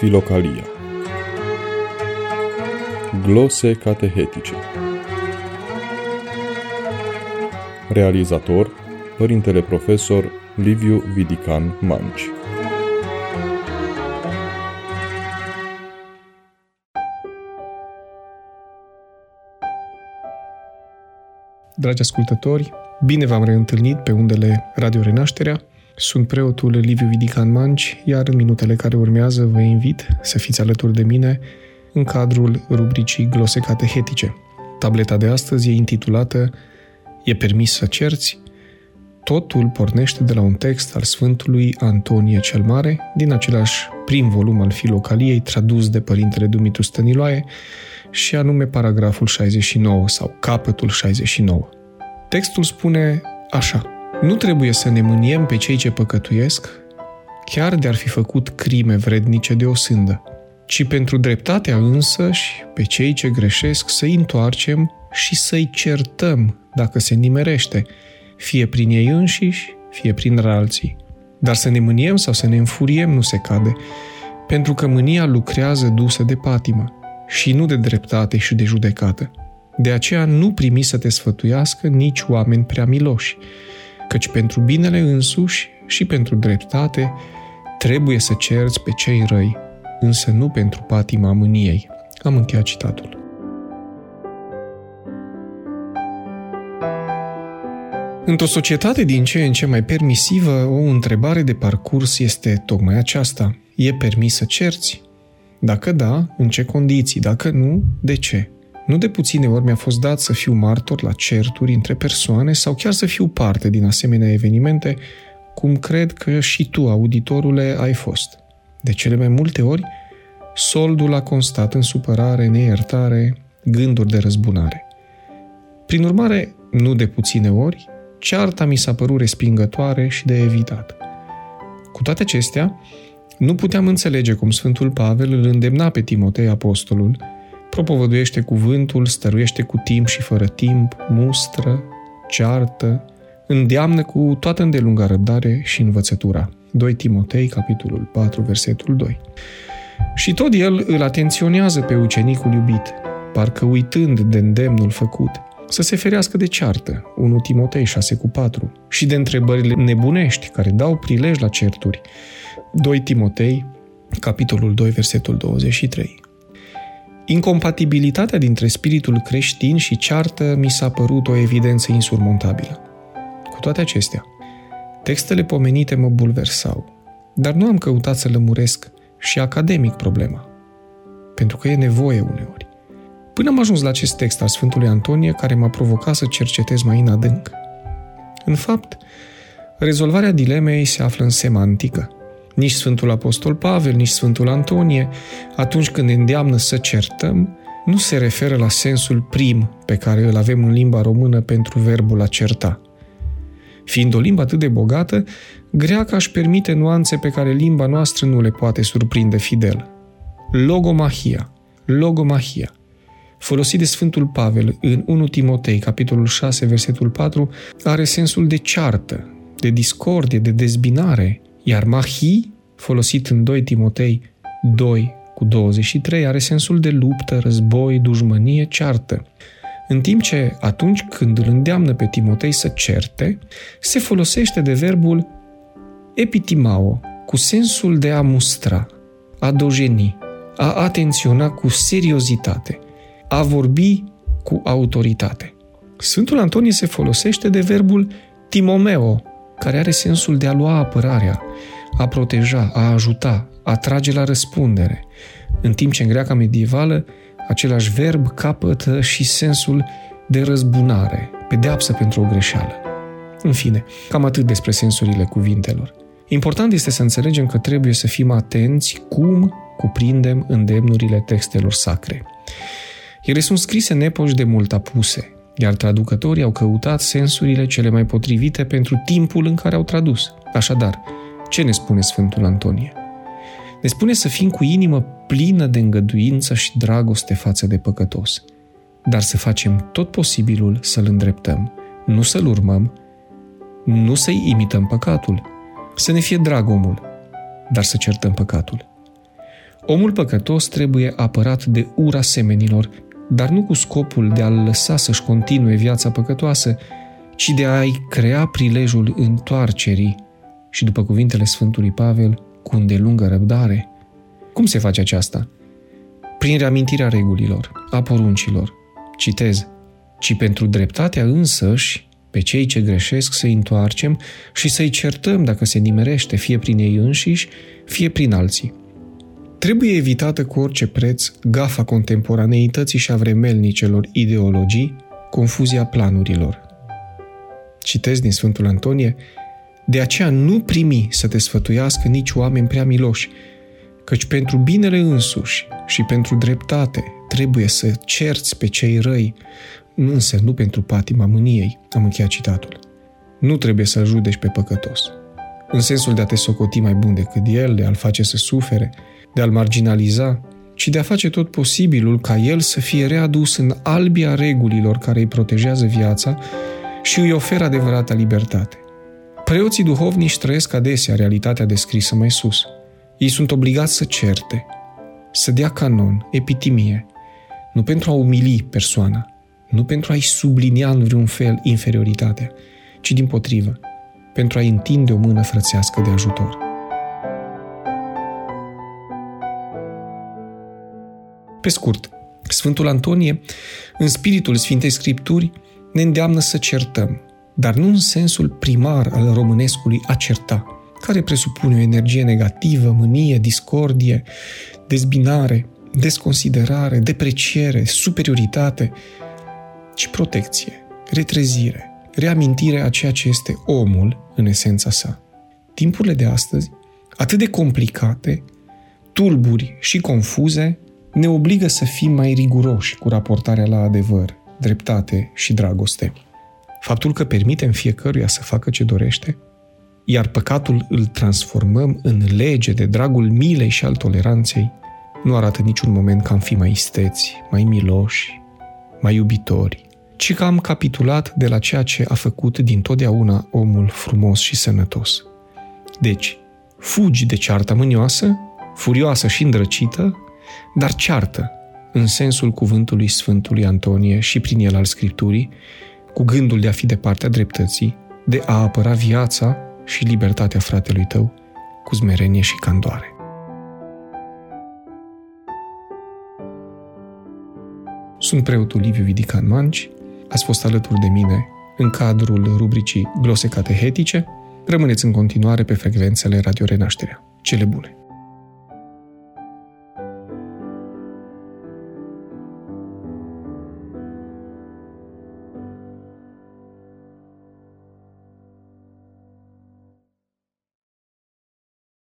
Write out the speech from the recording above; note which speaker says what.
Speaker 1: Filocalia Glose catehetice. Realizator Părintele Profesor Liviu Vidican Manci.
Speaker 2: Dragi ascultători, bine v-am reîntâlnit pe undele Radio Renașterea. Sunt preotul Liviu Vidican Manci, iar în minutele care urmează vă invit să fiți alături de mine în cadrul rubricii Glose Catehetice. Tableta de astăzi e intitulată E permis să cerți? Totul pornește de la un text al Sfântului Antonie cel Mare, din același prim volum al Filocaliei, tradus de Părintele Dumitru Stăniloae, și anume paragraful 69 sau capătul 69. Textul spune așa. Nu trebuie să ne mâniem pe cei ce păcătuiesc, chiar de-ar fi făcut crime vrednice de o sândă, ci pentru dreptatea însăși pe cei ce greșesc să-i întoarcem și să-i certăm dacă se nimerește, fie prin ei înșiși, fie prin alții. Dar să ne mâniem sau să ne înfuriem nu se cade, pentru că mânia lucrează dusă de patimă și nu de dreptate și de judecată. De aceea nu primi să te sfătuiască nici oameni prea miloși, căci pentru binele însuși și pentru dreptate trebuie să cerți pe cei răi, însă nu pentru patima mâniei. Am încheiat citatul. Într-o societate din ce în ce mai permisivă, o întrebare de parcurs este tocmai aceasta. E permis să cerți? Dacă da, în ce condiții? Dacă nu, de ce? Nu de puține ori mi-a fost dat să fiu martor la certuri între persoane sau chiar să fiu parte din asemenea evenimente, cum cred că și tu, auditorule, ai fost. De cele mai multe ori, soldul a constat în supărare, neiertare, gânduri de răzbunare. Prin urmare, nu de puține ori, cearta mi s-a părut respingătoare și de evitat. Cu toate acestea, nu puteam înțelege cum Sfântul Pavel îl îndemna pe Timotei apostolul, propovăduiește cuvântul, stăruiește cu timp și fără timp, mustră, ceartă, îndeamnă cu toată îndelunga răbdare și învățătura. 2 Timotei, capitolul 4, versetul 2. Și tot el îl atenționează pe ucenicul iubit, parcă uitând de îndemnul făcut, să se ferească de ceartă, 1 Timotei 6 cu 4, și de întrebările nebunești care dau prilej la certuri, 2 Timotei, capitolul 2, versetul 23. Incompatibilitatea dintre spiritul creștin și ceartă mi s-a părut o evidență insurmontabilă. Cu toate acestea, textele pomenite mă bulversau, dar nu am căutat să lămuresc și academic problema, pentru că e nevoie uneori. Până am ajuns la acest text al Sfântului Antonie, care m-a provocat să cercetez mai în adânc. În fapt, rezolvarea dilemei se află în semantică – nici Sfântul Apostol Pavel, nici Sfântul Antonie, atunci când ne îndeamnă să certăm, nu se referă la sensul prim pe care îl avem în limba română pentru verbul a certa. Fiind o limbă atât de bogată, greaca își permite nuanțe pe care limba noastră nu le poate surprinde fidel. Logomahia, logomahia, folosit de Sfântul Pavel în 1 Timotei, capitolul 6, versetul 4, are sensul de ceartă, de discordie, de dezbinare, iar mahi, folosit în 2 Timotei 2 cu 23, are sensul de luptă, război, dușmănie, ceartă. În timp ce atunci când îl îndeamnă pe Timotei să certe, se folosește de verbul epitimao, cu sensul de a mustra, a dojeni, a atenționa cu seriozitate, a vorbi cu autoritate. Sfântul Antonie se folosește de verbul timomeo, care are sensul de a lua apărarea, a proteja, a ajuta, a trage la răspundere, în timp ce în greaca medievală același verb capătă și sensul de răzbunare, pedeapsă pentru o greșeală. În fine, cam atât despre sensurile cuvintelor. Important este să înțelegem că trebuie să fim atenți cum cuprindem îndemnurile textelor sacre. Ele sunt scrise în epoși de mult apuse, iar traducătorii au căutat sensurile cele mai potrivite pentru timpul în care au tradus. Așadar, ce ne spune Sfântul Antonie? Ne spune să fim cu inimă plină de îngăduință și dragoste față de păcătos, dar să facem tot posibilul să-l îndreptăm, nu să-l urmăm, nu să-i imităm păcatul, să ne fie drag omul, dar să certăm păcatul. Omul păcătos trebuie apărat de ura semenilor, dar nu cu scopul de a-l lăsa să-și continue viața păcătoasă, ci de a-i crea prilejul întoarcerii și, după cuvintele Sfântului Pavel, cu îndelungă răbdare. Cum se face aceasta? Prin reamintirea regulilor, a poruncilor. Citez, ci pentru dreptatea însăși, pe cei ce greșesc să-i întoarcem și să-i certăm dacă se nimerește, fie prin ei înșiși, fie prin alții. Trebuie evitată cu orice preț gafa contemporaneității și a vremelnicelor ideologii, confuzia planurilor. Citez din Sfântul Antonie, de aceea nu primi să te sfătuiască nici oameni prea miloși, căci pentru binele însuși și pentru dreptate trebuie să cerți pe cei răi, însă nu pentru patima mâniei, am încheiat citatul. Nu trebuie să-l judeci pe păcătos, în sensul de a te socoti mai bun decât el, de a-l face să sufere, de a-l marginaliza, ci de a face tot posibilul ca el să fie readus în albia regulilor care îi protejează viața și îi oferă adevărata libertate. Preoții duhovnici trăiesc adesea realitatea descrisă mai sus. Ei sunt obligați să certe, să dea canon, epitimie, nu pentru a umili persoana, nu pentru a-i sublinia în vreun fel inferioritatea, ci din potrivă, pentru a-i întinde o mână frățească de ajutor. Pe scurt, Sfântul Antonie, în spiritul Sfintei Scripturi, ne îndeamnă să certăm, dar nu în sensul primar al românescului a certa, care presupune o energie negativă, mânie, discordie, dezbinare, desconsiderare, depreciere, superioritate, ci protecție, retrezire, reamintire a ceea ce este omul în esența sa. Timpurile de astăzi, atât de complicate, tulburi și confuze, ne obligă să fim mai riguroși cu raportarea la adevăr, dreptate și dragoste. Faptul că permitem fiecăruia să facă ce dorește, iar păcatul îl transformăm în lege de dragul milei și al toleranței, nu arată niciun moment că am fi mai isteți, mai miloși, mai iubitori, ci că am capitulat de la ceea ce a făcut din totdeauna omul frumos și sănătos. Deci, fugi de cearta mânioasă, furioasă și îndrăcită, dar ceartă, în sensul cuvântului Sfântului Antonie și prin el al Scripturii, cu gândul de a fi de partea dreptății, de a apăra viața și libertatea fratelui tău cu smerenie și candoare. Sunt preotul Liviu Vidican Manci, ați fost alături de mine în cadrul rubricii Glose Catehetice. Rămâneți în continuare pe frecvențele Radio Renașterea. Cele bune!